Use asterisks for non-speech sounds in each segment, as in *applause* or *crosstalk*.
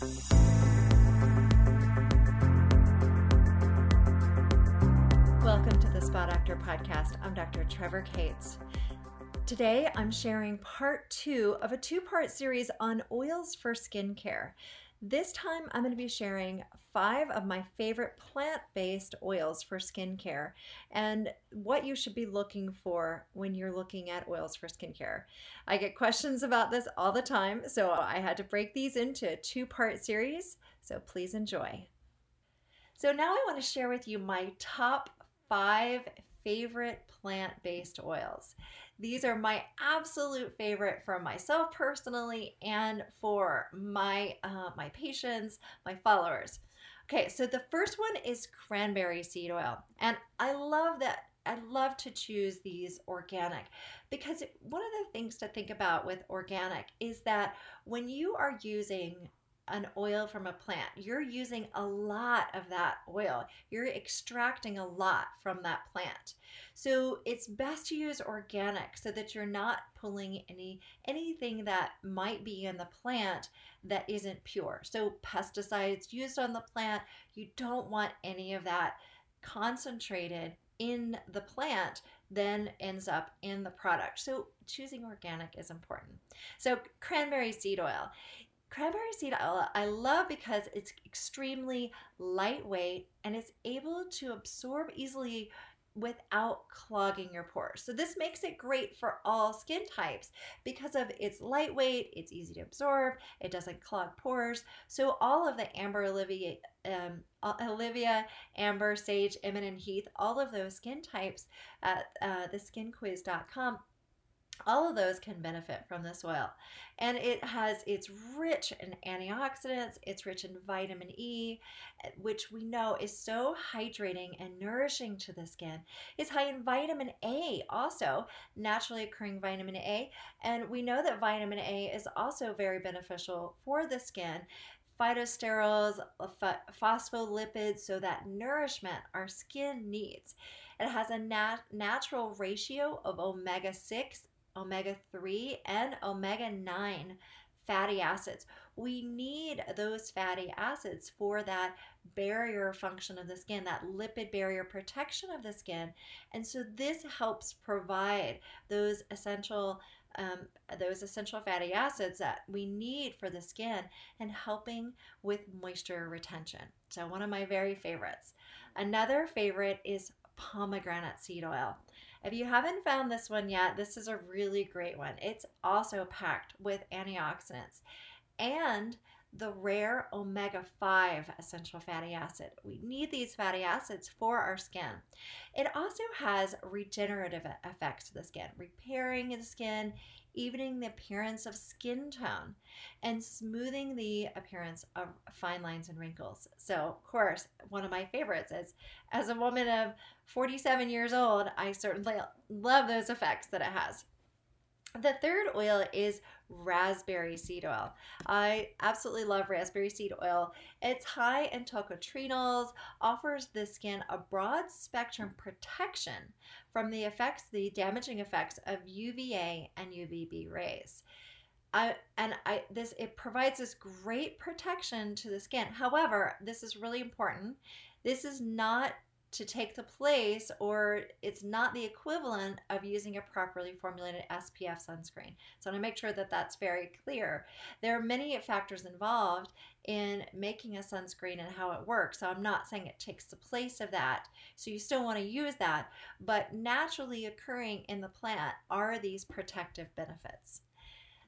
Welcome to the Spa Doctor podcast. I'm Dr. Trevor Cates. Today I'm sharing part two of a two part series on oils for skincare. This time I'm going to be sharing five of my favorite plant based oils for skincare and what you should be looking for when you're looking at oils for skincare. I get questions about this all the time, so I had to break these into a two part series, so please enjoy. So now I want to share with you my top five favorite plant based oils. These are my absolute favorite for myself personally and for my uh, my patients, my followers. Okay, so the first one is cranberry seed oil, and I love that. I love to choose these organic because one of the things to think about with organic is that when you are using an oil from a plant. You're using a lot of that oil. You're extracting a lot from that plant. So it's best to use organic so that you're not pulling any anything that might be in the plant that isn't pure. So pesticides used on the plant, you don't want any of that concentrated in the plant then ends up in the product. So choosing organic is important. So cranberry seed oil. Cranberry seed oil I love because it's extremely lightweight and it's able to absorb easily without clogging your pores. So this makes it great for all skin types because of its lightweight, it's easy to absorb, it doesn't clog pores. So all of the amber olivia um, olivia, amber, sage, emmett, and heath, all of those skin types at uh, theskinquiz.com all of those can benefit from this oil. And it has, it's rich in antioxidants, it's rich in vitamin E, eh, which we know is so hydrating and nourishing to the skin. It's high in vitamin A, also naturally occurring vitamin A. And we know that vitamin A is also very beneficial for the skin phytosterols, uh, phospholipids, so that nourishment our skin needs. It has a nat- natural ratio of omega 6 omega 3, and omega 9 fatty acids. We need those fatty acids for that barrier function of the skin, that lipid barrier protection of the skin. And so this helps provide those essential um, those essential fatty acids that we need for the skin and helping with moisture retention. So one of my very favorites. Another favorite is pomegranate seed oil. If you haven't found this one yet, this is a really great one. It's also packed with antioxidants and the rare omega 5 essential fatty acid. We need these fatty acids for our skin. It also has regenerative effects to the skin, repairing the skin, evening the appearance of skin tone, and smoothing the appearance of fine lines and wrinkles. So, of course, one of my favorites is as a woman of 47 years old, I certainly love those effects that it has. The third oil is raspberry seed oil. I absolutely love raspberry seed oil. It's high in tocotrienols, offers the skin a broad spectrum protection from the effects, the damaging effects of UVA and UVB rays. I, and I this it provides this great protection to the skin. However, this is really important. This is not to take the place or it's not the equivalent of using a properly formulated SPF sunscreen. So I want to make sure that that's very clear. There are many factors involved in making a sunscreen and how it works. So I'm not saying it takes the place of that. So you still want to use that, but naturally occurring in the plant are these protective benefits.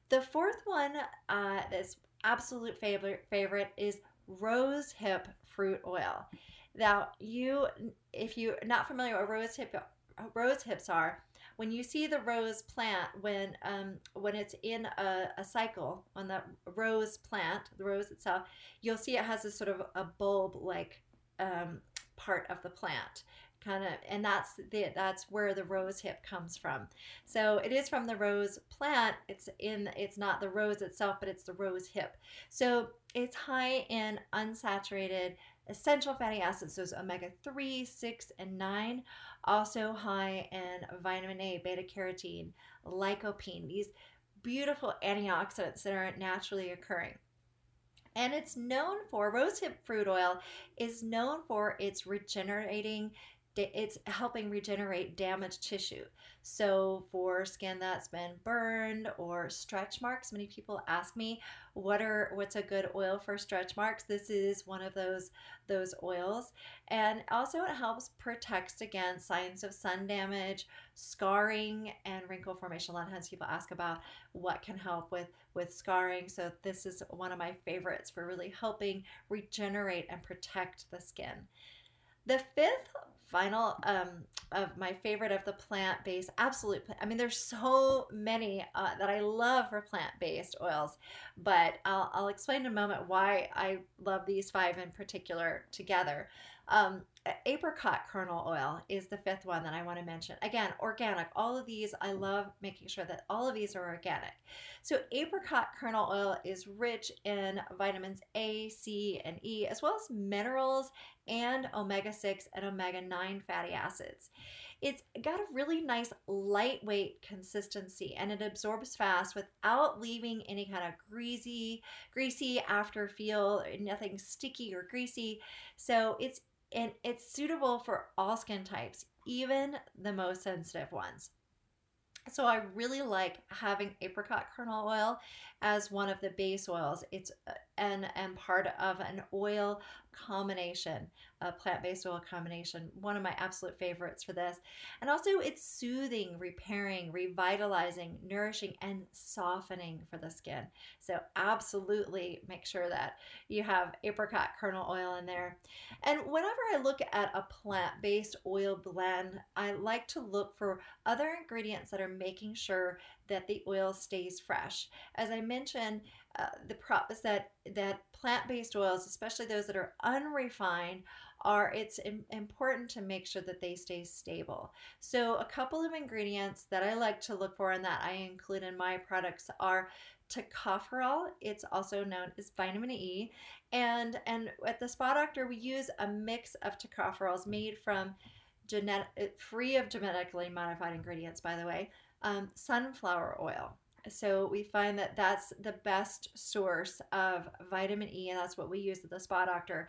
The fourth one uh, that's absolute favorite favorite is rose hip fruit oil. Now, you, if you're not familiar with rose hip, rose hips are, when you see the rose plant when um, when it's in a, a, cycle on the rose plant, the rose itself, you'll see it has this sort of a bulb like um, part of the plant kind of and that's the that's where the rose hip comes from. So it is from the rose plant. It's in it's not the rose itself but it's the rose hip. So it's high in unsaturated essential fatty acids, those omega 3, 6, and 9, also high in vitamin A, beta carotene, lycopene, these beautiful antioxidants that are naturally occurring. And it's known for rosehip fruit oil is known for its regenerating it's helping regenerate damaged tissue. So for skin that's been burned or stretch marks, many people ask me what are what's a good oil for stretch marks. This is one of those those oils. And also it helps protect against signs of sun damage, scarring and wrinkle formation. A lot of times people ask about what can help with with scarring. So this is one of my favorites for really helping regenerate and protect the skin. The fifth final um, of my favorite of the plant-based absolute i mean there's so many uh, that i love for plant-based oils but I'll, I'll explain in a moment why i love these five in particular together um, apricot kernel oil is the fifth one that I want to mention. Again, organic. All of these, I love making sure that all of these are organic. So, apricot kernel oil is rich in vitamins A, C, and E, as well as minerals and omega 6 and omega 9 fatty acids. It's got a really nice lightweight consistency and it absorbs fast without leaving any kind of greasy, greasy after feel, nothing sticky or greasy. So it's and it's suitable for all skin types, even the most sensitive ones. So I really like having apricot kernel oil as one of the base oils. It's uh, and and part of an oil combination, a plant-based oil combination. One of my absolute favorites for this. And also it's soothing, repairing, revitalizing, nourishing and softening for the skin. So absolutely make sure that you have apricot kernel oil in there. And whenever I look at a plant-based oil blend, I like to look for other ingredients that are making sure that the oil stays fresh. As I mentioned, uh, the prop is that that plant-based oils, especially those that are unrefined, are it's important to make sure that they stay stable. So a couple of ingredients that I like to look for and that I include in my products are tocopherol. It's also known as vitamin E. And and at the Spa Doctor, we use a mix of tocopherols made from genetic free of genetically modified ingredients, by the way, um, sunflower oil. So we find that that's the best source of vitamin E, and that's what we use at the Spa Doctor.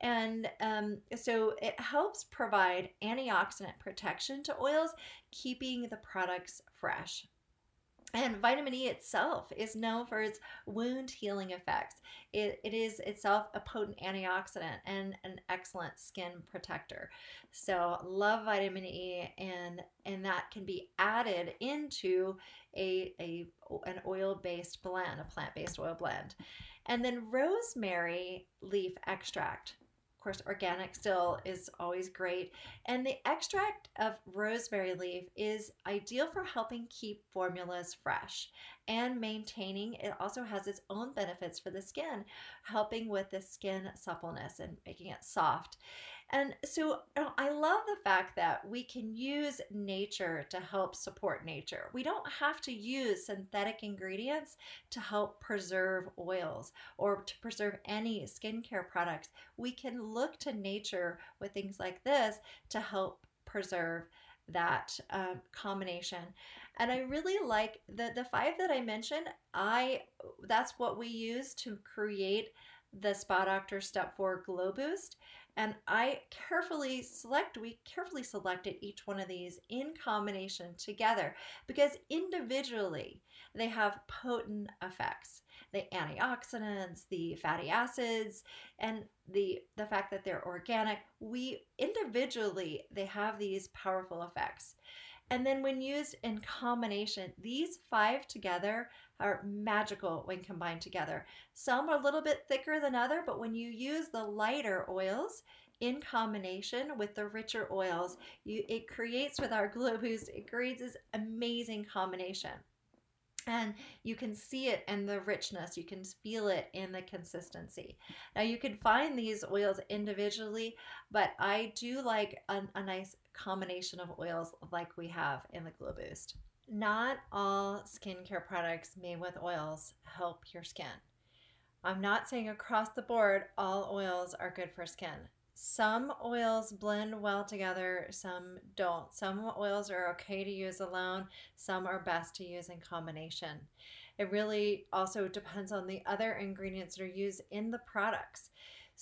And um, so it helps provide antioxidant protection to oils, keeping the products fresh. And vitamin E itself is known for its wound healing effects. It, it is itself a potent antioxidant and an excellent skin protector. So love vitamin E and and that can be added into a, a an oil-based blend, a plant-based oil blend. And then rosemary leaf extract course, organic still is always great. And the extract of rosemary leaf is ideal for helping keep formulas fresh and maintaining. It also has its own benefits for the skin, helping with the skin suppleness and making it soft. And so I love the fact that we can use nature to help support nature. We don't have to use synthetic ingredients to help preserve oils or to preserve any skincare products. We can look to nature with things like this to help preserve that um, combination and i really like the the five that i mentioned i that's what we use to create the spa doctor step 4 glow boost and I carefully select, we carefully selected each one of these in combination together because individually they have potent effects. The antioxidants, the fatty acids, and the, the fact that they're organic, we individually, they have these powerful effects. And then when used in combination, these five together are magical when combined together. Some are a little bit thicker than other, but when you use the lighter oils in combination with the richer oils, you, it creates with our Glow Boost, it creates this amazing combination. And you can see it in the richness, you can feel it in the consistency. Now, you can find these oils individually, but I do like a, a nice combination of oils like we have in the Glow Boost. Not all skincare products made with oils help your skin. I'm not saying across the board all oils are good for skin. Some oils blend well together, some don't. Some oils are okay to use alone, some are best to use in combination. It really also depends on the other ingredients that are used in the products.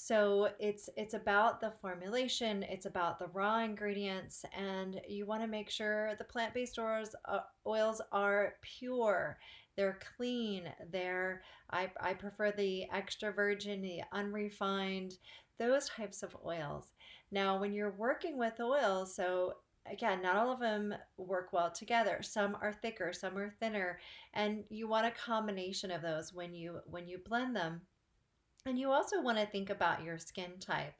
So it's it's about the formulation, it's about the raw ingredients, and you want to make sure the plant-based oils uh, oils are pure. They're clean. They're I, I prefer the extra virgin, the unrefined, those types of oils. Now, when you're working with oils, so again, not all of them work well together. Some are thicker, some are thinner, and you want a combination of those when you when you blend them. And you also want to think about your skin type.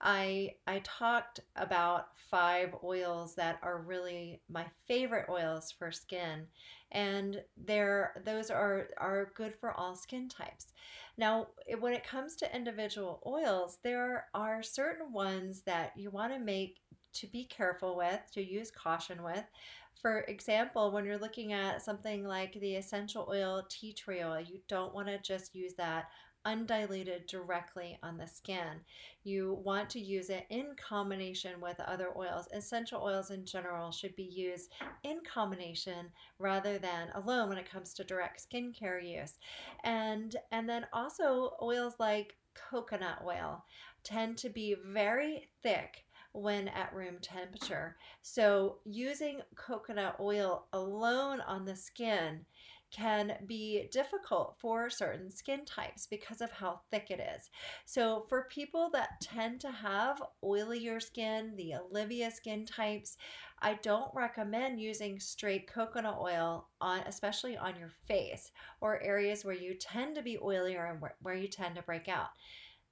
I I talked about five oils that are really my favorite oils for skin and they're those are are good for all skin types. Now, when it comes to individual oils, there are certain ones that you want to make to be careful with, to use caution with. For example, when you're looking at something like the essential oil tea tree oil, you don't want to just use that undiluted directly on the skin. You want to use it in combination with other oils. Essential oils in general should be used in combination rather than alone when it comes to direct skincare use. And and then also oils like coconut oil tend to be very thick when at room temperature. So using coconut oil alone on the skin can be difficult for certain skin types because of how thick it is. So, for people that tend to have oilier skin, the Olivia skin types, I don't recommend using straight coconut oil on especially on your face or areas where you tend to be oilier and where, where you tend to break out.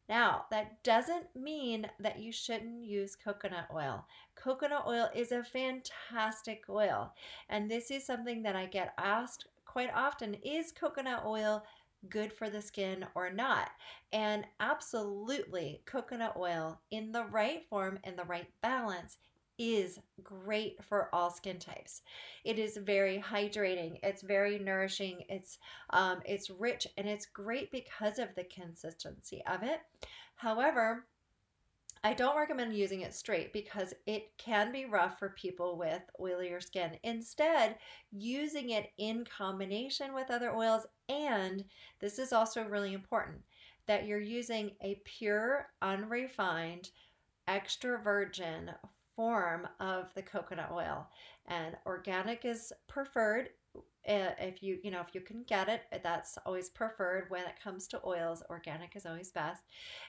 Now, that doesn't mean that you shouldn't use coconut oil. Coconut oil is a fantastic oil, and this is something that I get asked quite often is coconut oil good for the skin or not? And absolutely, coconut oil in the right form and the right balance is great for all skin types. It is very hydrating. It's very nourishing. It's um, it's rich and it's great because of the consistency of it. However, I don't recommend using it straight because it can be rough for people with oilier skin. Instead, using it in combination with other oils, and this is also really important that you're using a pure, unrefined, extra virgin form of the coconut oil. And organic is preferred if you you know if you can get it that's always preferred when it comes to oils organic is always best.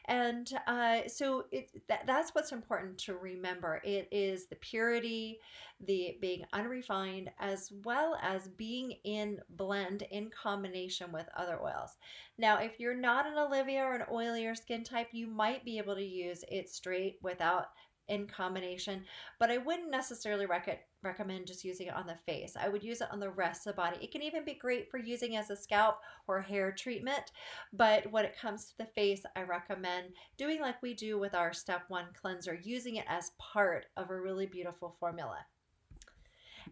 And uh, so it that, that's what's important to remember. It is the purity the being unrefined as well as being in blend in combination with other oils. Now if you're not an olivia or an oilier skin type you might be able to use it straight without in combination, but I wouldn't necessarily rec- recommend just using it on the face. I would use it on the rest of the body. It can even be great for using as a scalp or hair treatment, but when it comes to the face, I recommend doing like we do with our step one cleanser, using it as part of a really beautiful formula.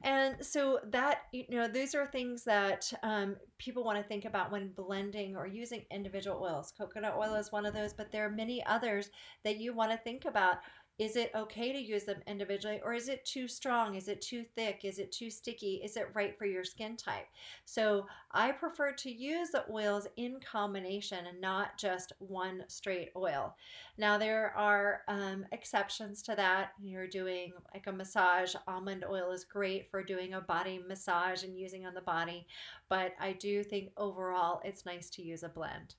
And so that, you know, these are things that um, people want to think about when blending or using individual oils. Coconut oil is one of those, but there are many others that you want to think about is it okay to use them individually or is it too strong? Is it too thick? Is it too sticky? Is it right for your skin type? So I prefer to use the oils in combination and not just one straight oil. Now there are um, exceptions to that. You're doing like a massage. Almond oil is great for doing a body massage and using on the body, but I do think overall it's nice to use a blend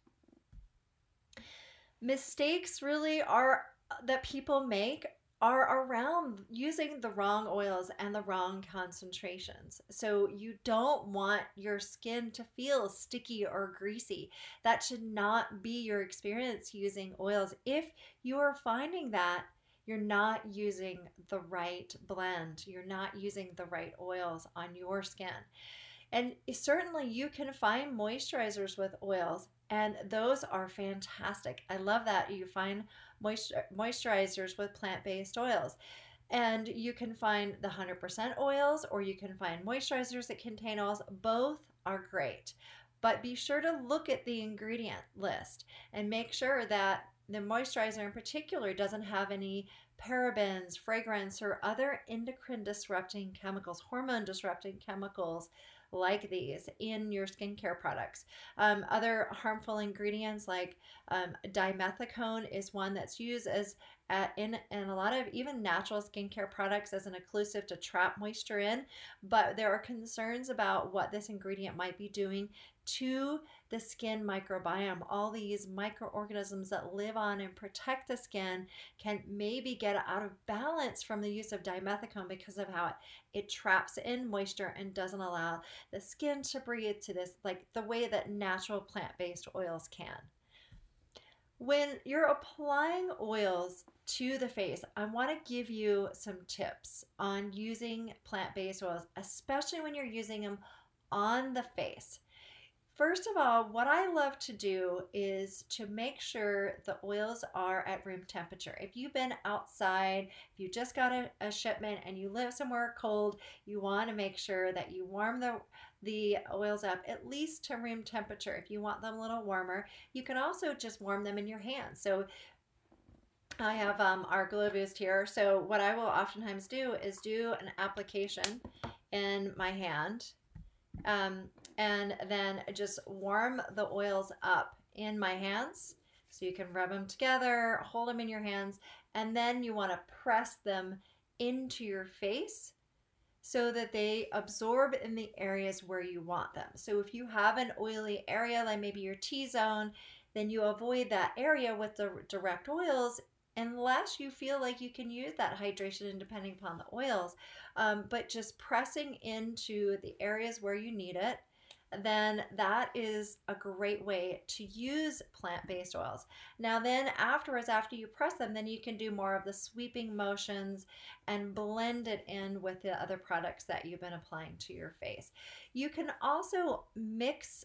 mistakes really are that people make are around using the wrong oils and the wrong concentrations. So you don't want your skin to feel sticky or greasy. That should not be your experience using oils. If you are finding that, you're not using the right blend, you're not using the right oils on your skin. And certainly you can find moisturizers with oils, and those are fantastic. I love that you find moisturizers with plant based oils. And you can find the 100% oils or you can find moisturizers that contain oils. Both are great. But be sure to look at the ingredient list and make sure that the moisturizer in particular doesn't have any parabens, fragrance, or other endocrine disrupting chemicals, hormone disrupting chemicals like these in your skincare products. Um, other harmful ingredients like um, dimethicone is one that's used as uh, in, in a lot of even natural skincare products as an occlusive to trap moisture in, but there are concerns about what this ingredient might be doing to the skin microbiome. All these microorganisms that live on and protect the skin can maybe get out of balance from the use of dimethicone because of how it, it traps in moisture and doesn't allow the skin to breathe to this, like the way that natural plant based oils can. When you're applying oils to the face, I want to give you some tips on using plant based oils, especially when you're using them on the face. First of all, what I love to do is to make sure the oils are at room temperature. If you've been outside, if you just got a, a shipment and you live somewhere cold, you want to make sure that you warm the the oils up at least to room temperature. If you want them a little warmer, you can also just warm them in your hands. So I have um, our Glow Boost here. So what I will oftentimes do is do an application in my hand um, and then just warm the oils up in my hands. So you can rub them together, hold them in your hands, and then you want to press them into your face so that they absorb in the areas where you want them. So if you have an oily area, like maybe your T zone, then you avoid that area with the direct oils unless you feel like you can use that hydration and depending upon the oils. Um, but just pressing into the areas where you need it then that is a great way to use plant-based oils. Now then afterwards, after you press them, then you can do more of the sweeping motions and blend it in with the other products that you've been applying to your face. You can also mix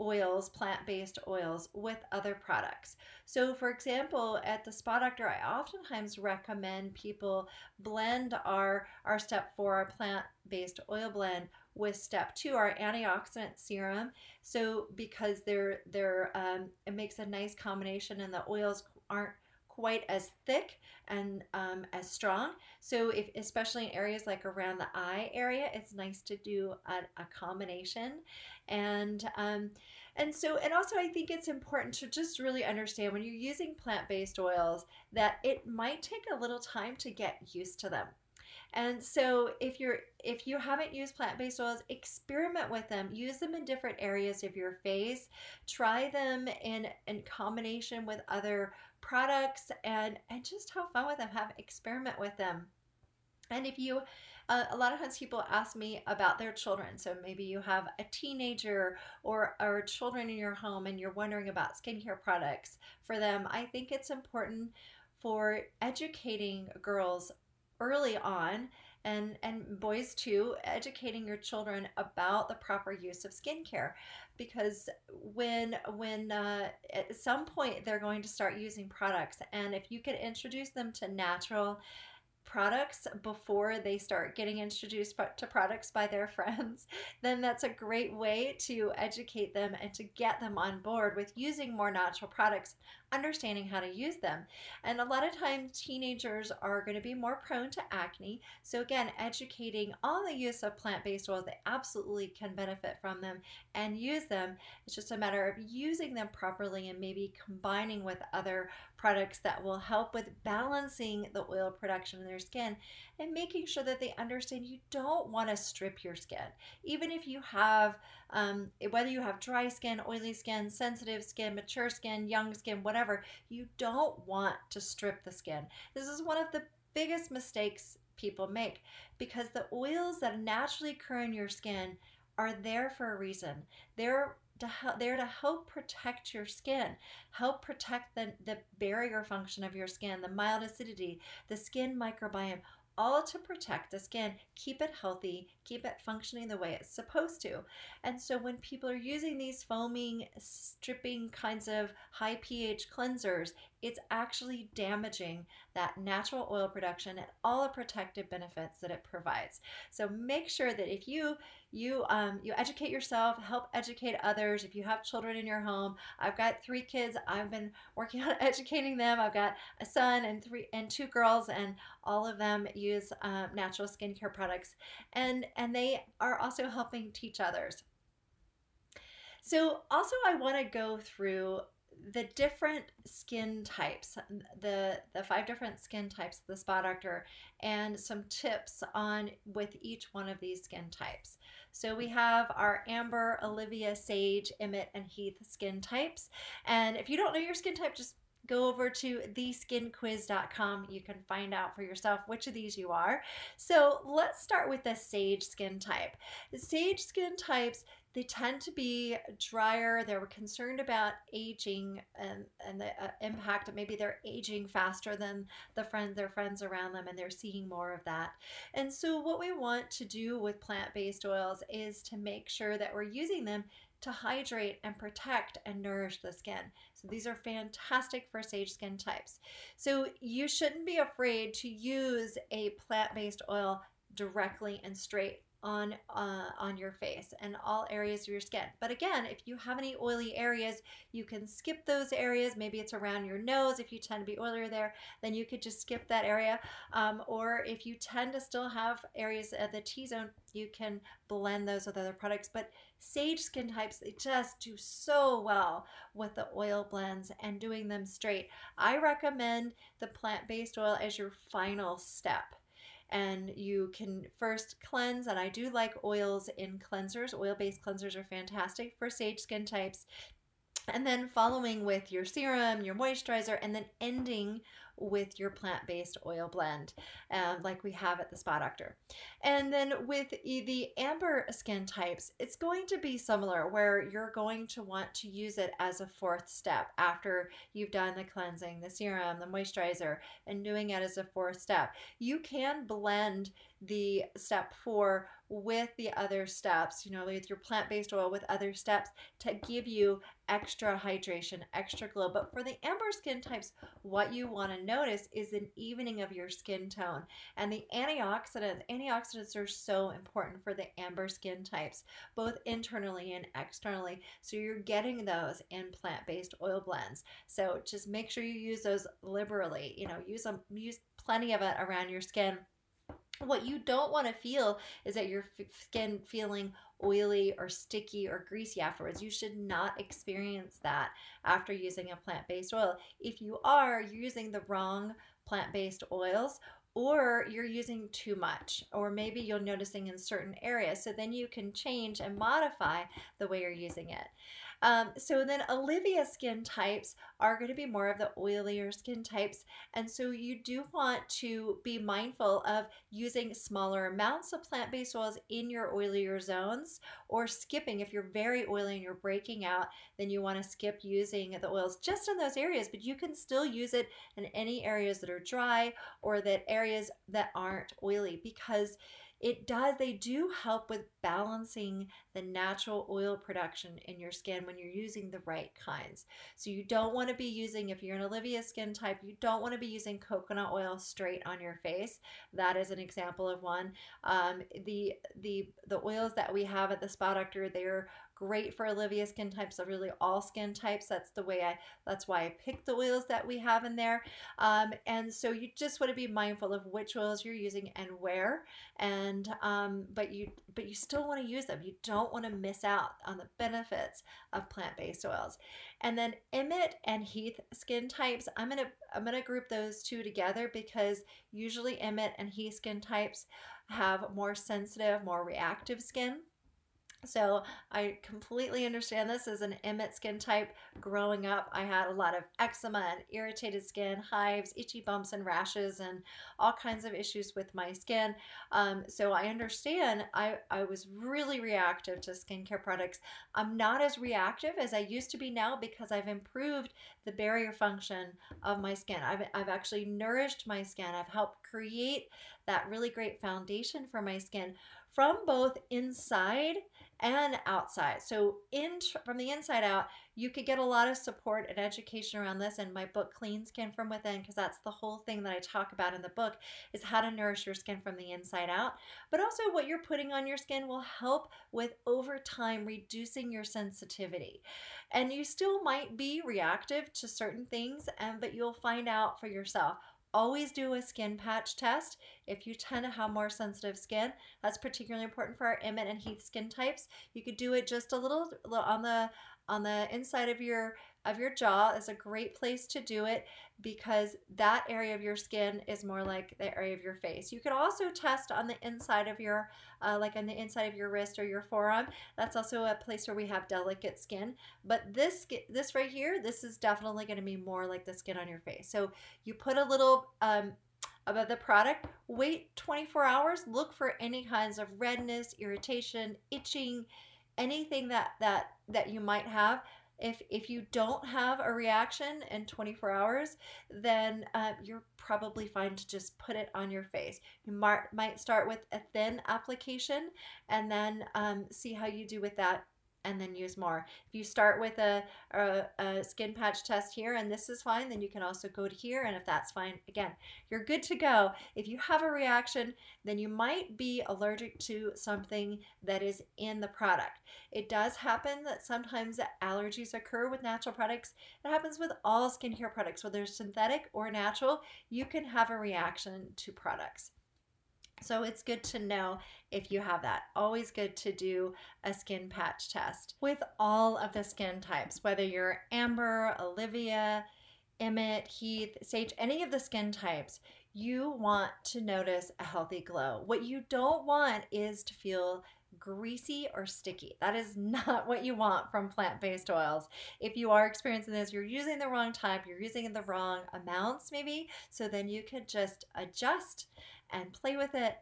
oils, plant-based oils with other products. So for example, at the Spa Doctor, I oftentimes recommend people blend our, our step four, our plant-based oil blend with step two, our antioxidant serum. So because they're they're um, it makes a nice combination, and the oils aren't quite as thick and um, as strong. So if especially in areas like around the eye area, it's nice to do a, a combination. And um, and so and also I think it's important to just really understand when you're using plant-based oils that it might take a little time to get used to them. And so if you're if you haven't used plant-based oils, experiment with them. Use them in different areas of your face. Try them in in combination with other products and and just have fun with them. Have experiment with them. And if you uh, a lot of times people ask me about their children. So maybe you have a teenager or, or children in your home and you're wondering about skincare products for them. I think it's important for educating girls early on and and boys too educating your children about the proper use of skincare. Because when when uh, at some point they're going to start using products and if you can introduce them to natural products before they start getting introduced to products by their *laughs* friends, then that's a great way to educate them and to get them on board with using more natural products, understanding how to use them. And a lot of times, teenagers are going to be more prone to acne. So, again, educating on the use of plant based oils, they absolutely can benefit from them and use them. It's just a matter of using them properly and maybe combining with other products that will help with balancing the oil production in their skin and making sure that they understand you don't want to strip your skin. Even if you have, um, whether you have dry skin, oily skin, sensitive skin, mature skin, young skin, whatever, you don't want to strip the skin. This is one of the biggest mistakes people make because the oils that naturally occur in your skin are there for a reason. They're to help, there to help protect your skin, help protect the, the barrier function of your skin, the mild acidity, the skin microbiome, all to protect the skin, keep it healthy, keep it functioning the way it's supposed to. And so when people are using these foaming, stripping kinds of high pH cleansers, it's actually damaging that natural oil production and all the protective benefits that it provides. So make sure that if you you um, you educate yourself, help educate others. If you have children in your home, I've got three kids. I've been *laughs* working on educating them. I've got a son and three and two girls, and all of them use uh, natural skincare products, and and they are also helping teach others. So also I want to go through the different skin types, the the five different skin types of the Spa Doctor, and some tips on with each one of these skin types. So we have our Amber, Olivia, Sage, Emmett, and Heath skin types. And if you don't know your skin type, just go over to theskinquiz.com. You can find out for yourself which of these you are. So let's start with the sage skin type. Sage skin types they tend to be drier. They're concerned about aging and, and the uh, impact maybe they're aging faster than the friend, their friends around them, and they're seeing more of that. And so, what we want to do with plant based oils is to make sure that we're using them to hydrate and protect and nourish the skin. So these are fantastic for sage skin types. So you shouldn't be afraid to use a plant-based oil directly and straight on uh, on your face and all areas of your skin. But again, if you have any oily areas, you can skip those areas. Maybe it's around your nose. If you tend to be oilier there, then you could just skip that area. Um, or if you tend to still have areas at the T-zone, you can blend those with other products. But sage skin types, they just do so well with the oil blends and doing them straight. I recommend the plant-based oil as your final step and you can first cleanse and i do like oils in cleansers. Oil-based cleansers are fantastic for sage skin types. And then following with your serum your moisturizer and then ending with your plant based oil blend, um, like we have at the Spa Doctor. And then with the amber skin types, it's going to be similar where you're going to want to use it as a fourth step after you've done the cleansing, the serum, the moisturizer, and doing it as a fourth step. You can blend the step four with the other steps, you know, with your plant based oil with other steps to give you extra hydration, extra glow. But for the amber skin types, what you want to notice is an evening of your skin tone. And the antioxidants, antioxidants are so important for the amber skin types, both internally and externally. So you're getting those in plant based oil blends. So just make sure you use those liberally. You know, use them, use plenty of it around your skin what you don't want to feel is that your skin feeling oily or sticky or greasy afterwards. You should not experience that after using a plant based oil. If you are, you're using the wrong plant based oils or you're using too much, or maybe you're noticing in certain areas. So then you can change and modify the way you're using it. Um, so then Olivia skin types are going to be more of the oilier skin types. And so you do want to be mindful of using smaller amounts of plant-based oils in your oilier zones or skipping if you're very oily and you're breaking out, then you want to skip using the oils just in those areas, but you can still use it in any areas that are dry or that areas that aren't oily because it does they do help with balancing the natural oil production in your skin when you're using the right kinds. So you don't want to be using if you're an olivia skin type you don't want to be using coconut oil straight on your face. That is an example of one. Um, the the the oils that we have at the spa doctor they're great for Olivia skin types, so really all skin types. That's the way I, that's why I picked the oils that we have in there. Um, and so you just want to be mindful of which oils you're using and where. And, um, but you, but you still want to use them. You don't want to miss out on the benefits of plant-based oils. And then Emmett and Heath skin types, I'm going to, I'm going to group those two together because usually Emmett and Heath skin types have more sensitive, more reactive skin. So I completely understand this as an Emmett skin type. Growing up, I had a lot of eczema and irritated skin, hives, itchy bumps and rashes, and all kinds of issues with my skin. Um, so I understand I, I was really reactive to skincare products. I'm not as reactive as I used to be now because I've improved the barrier function of my skin. I've, I've actually nourished my skin. I've helped create that really great foundation for my skin from both inside and outside. So in from the inside out, you could get a lot of support and education around this in my book clean skin from within because that's the whole thing that i talk about in the book is how to nourish your skin from the inside out but also what you're putting on your skin will help with over time reducing your sensitivity and you still might be reactive to certain things and but you'll find out for yourself always do a skin patch test. If you tend to have more sensitive skin that's particularly important for our Emmett and Heath skin types. You could do it just a little on the on the inside of your of your jaw is a great place to do it because that area of your skin is more like the area of your face. You could also test on the inside of your, uh, like on the inside of your wrist or your forearm. That's also a place where we have delicate skin. But this, this right here, this is definitely going to be more like the skin on your face. So you put a little um, the product, wait 24 hours, look for any kinds of redness, irritation, itching, anything that that that you might have if if you don't have a reaction in 24 hours then uh, you're probably fine to just put it on your face. You might might start with a thin application and then um, see how you do with that and then use more. If you start with a, a, a, skin patch test here and this is fine, then you can also go to here. And if that's fine, again, you're good to go. If you have a reaction, then you might be allergic to something that is in the product. It does happen that sometimes allergies occur with natural products. It happens with all skincare products, whether synthetic or natural, you can have a reaction to products. So it's good to know if you have that. Always good to do a skin patch test with all of the skin types, whether you're Amber, Olivia, Emmett, Heath, Sage, any of the skin types, you want to notice a healthy glow. What you don't want is to feel greasy or sticky. That is *laughs* not what you want from plant based oils. If you are experiencing this, you're using the wrong type, you're using the wrong amounts, maybe. So then you could just adjust and play with it,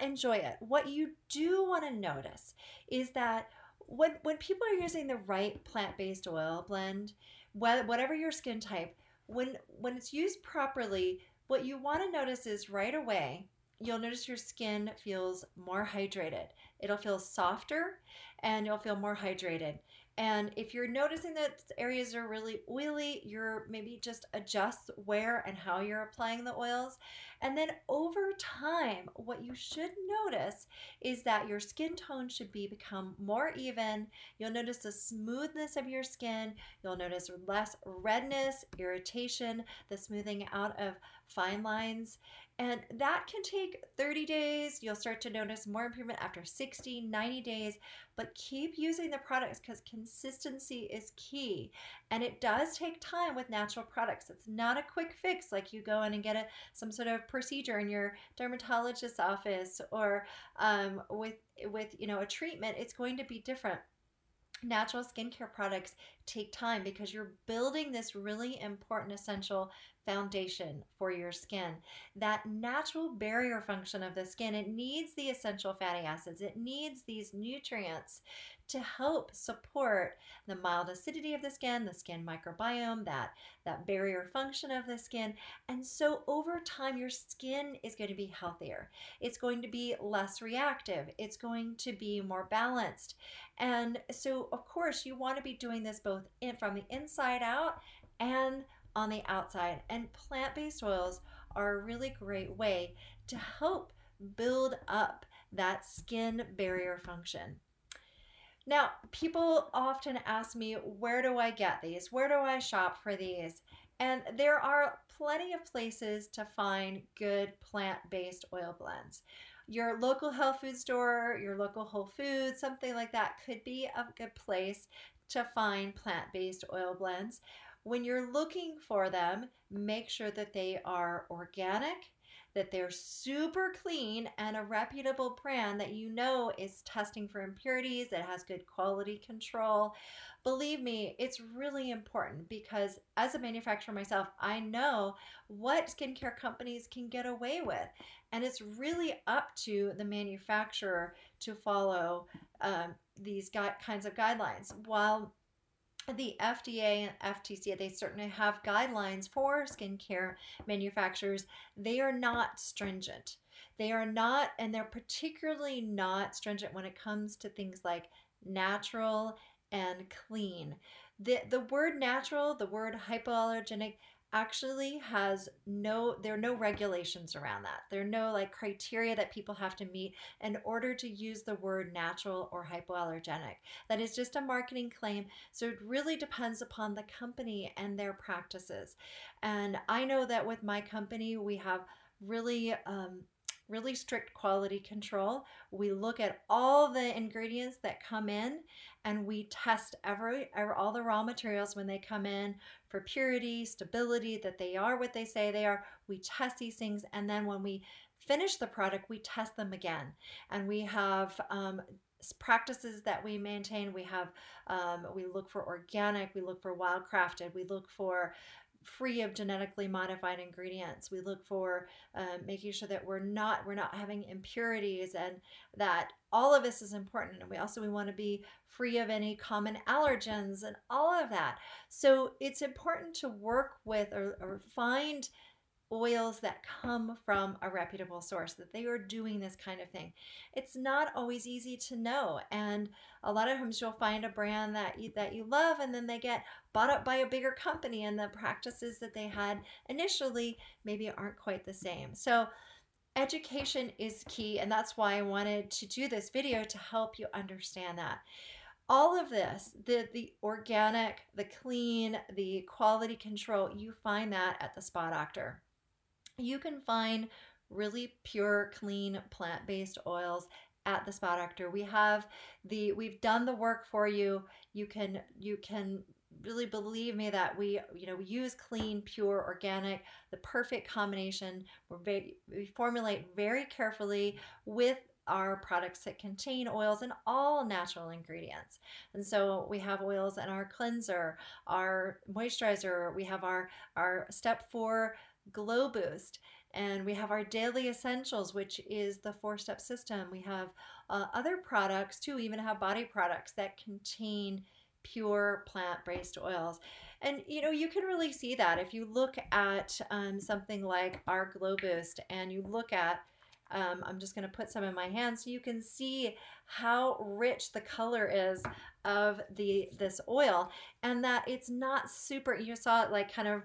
enjoy it. What you do want to notice is that when, when people are using the right plant based oil blend, whatever your skin type, when, when it's used properly, what you want to notice is right away, you'll notice your skin feels more hydrated. It'll feel softer and you'll feel more hydrated. And if you're noticing that areas are really oily, you're maybe just adjust where and how you're applying the oils. And then over time, what you should notice is that your skin tone should be become more even. You'll notice the smoothness of your skin. You'll notice less redness, irritation, the smoothing out of fine lines. And that can take 30 days. You'll start to notice more improvement after 60, 90 days. But keep using the products because consistency is key. And it does take time with natural products. It's not a quick fix like you go in and get a, some sort of procedure in your dermatologist's office or um, with, with you know a treatment. It's going to be different natural skincare products take time because you're building this really important essential foundation for your skin. That natural barrier function of the skin, it needs the essential fatty acids. It needs these nutrients to help support the mild acidity of the skin, the skin microbiome, that, that barrier function of the skin. And so over time, your skin is going to be healthier. It's going to be less reactive. It's going to be more balanced. And so, of course, you want to be doing this both in, from the inside out and on the outside. And plant based oils are a really great way to help build up that skin barrier function. Now, people often ask me, where do I get these? Where do I shop for these? And there are plenty of places to find good plant based oil blends. Your local health food store, your local Whole Foods, something like that could be a good place to find plant based oil blends. When you're looking for them, make sure that they are organic, that they're super clean, and a reputable brand that you know is testing for impurities, that has good quality control. Believe me, it's really important because as a manufacturer myself, I know what skincare companies can get away with. And it's really up to the manufacturer to follow um, these kinds of guidelines. While the FDA and FTC, they certainly have guidelines for skincare manufacturers. They are not stringent. They are not, and they're particularly not stringent when it comes to things like natural and clean. The, the word natural, the word hypoallergenic, actually has no there are no regulations around that. There are no like criteria that people have to meet in order to use the word natural or hypoallergenic. That is just a marketing claim. So it really depends upon the company and their practices. And i know that with my company we have really um, really strict quality control. We look at all the ingredients that come in and we test every, every, all the raw materials when they come in for purity, stability, that they are what they say they are. We test these things and then when we finish the product, we test them again. And we have um, practices that we maintain. We have, um, we look for organic, we look for wild crafted, we look for free of genetically modified ingredients. We look for um, making sure that we're not we're not having impurities and that all of this is important. And we also we want to be free of any common allergens and all of that. So it's important to work with or, or find oils that come from a reputable source that they are doing this kind of thing. It's not always easy to know and a lot of times you'll find a brand that you, that you love and then they get bought up by a bigger company and the practices that they had initially maybe aren't quite the same. So education is key and that's why i wanted to do this video to help you understand that. All of this the the organic the clean the quality control you find that at the spa doctor you can find really pure, clean, plant-based oils at the Spa Doctor. We have the we've done the work for you. You can you can really believe me that we you know we use clean pure organic the perfect combination we're very, we formulate very carefully with our products that contain oils and all natural ingredients. And so we have oils in our cleanser, our moisturizer, we have our our step 4 Glow Boost. And we have our Daily Essentials, which is the four step system. We have uh, other products too, we even have body products that contain pure plant based oils. And you know, you can really see that if you look at um, something like our Glow Boost and you look at um, I'm just going to put some in my hand so you can see how rich the color is of the this oil and that it's not super you saw it like kind of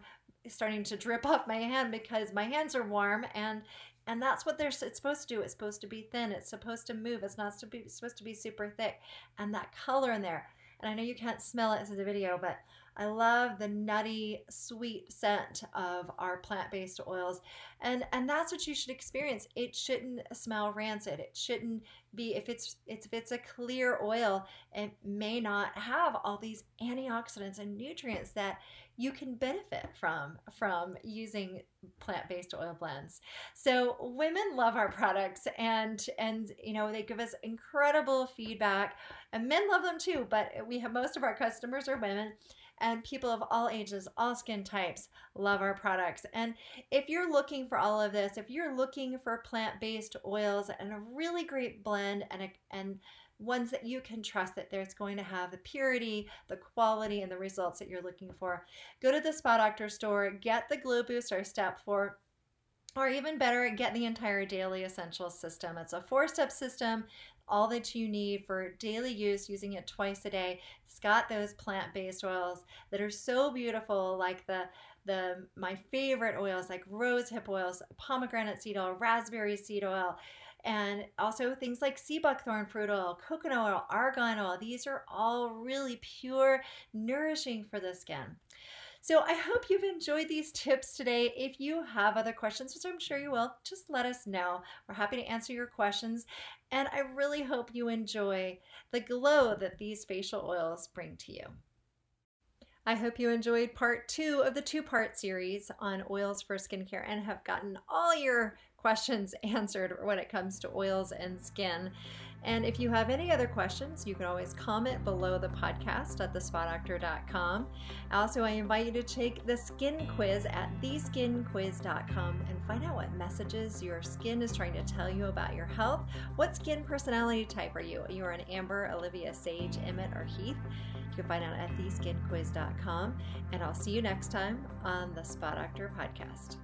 starting to drip *laughs* off my hand because my hands are warm and and that's what they're it's supposed to do. It's supposed to be thin. It's supposed to move. It's not supposed to be, super thick. And that color in there and i know you can't smell it in the video but I love the nutty, sweet scent of our plant-based oils. And and that's what you should experience. It shouldn't smell rancid. It shouldn't be if it's, it's if it's a clear oil, it may not have all these antioxidants and nutrients that you can benefit from from using plant-based oil blends. So women love our products and and you know they give us incredible feedback and men love them too, but we have most of our customers are women and people of all ages, all skin types love our products. And if you're looking for all of this, if you're looking for plant-based oils and a really great blend and a, and ones that you can trust that there's going to have the purity, the quality, and the results that you're looking for. Go to the Spa Doctor store, get the Glow Boost or Step 4 or even better, get the entire Daily Essentials system. It's a four step system all that you need for daily use, using it twice a day. It's got those plant-based oils that are so beautiful, like the the my favorite oils like rose hip oils, pomegranate seed oil, raspberry seed oil, and also things like sea buckthorn fruit oil, coconut oil, argan oil. These are all really pure, nourishing for the skin. So I hope you've enjoyed these tips today. If you have other questions, which I'm sure you will, just let us know. We're happy to answer your questions. And I really hope you enjoy the glow that these facial oils bring to you. I hope you enjoyed part two of the two part series on oils for skincare and have gotten all your questions *laughs* answered when it comes to oils and skin. And if you have any other questions, you can always comment below the podcast at thespadoctor.com. Also, I invite you to take the skin quiz at theskinquiz.com and find out what messages your skin is trying to tell you about your health. What skin personality type are you? You are an Amber, Olivia, Sage, Emmett, or Heath? You can find out at theskinquiz.com. And I'll see you next time on the Spa Doctor podcast.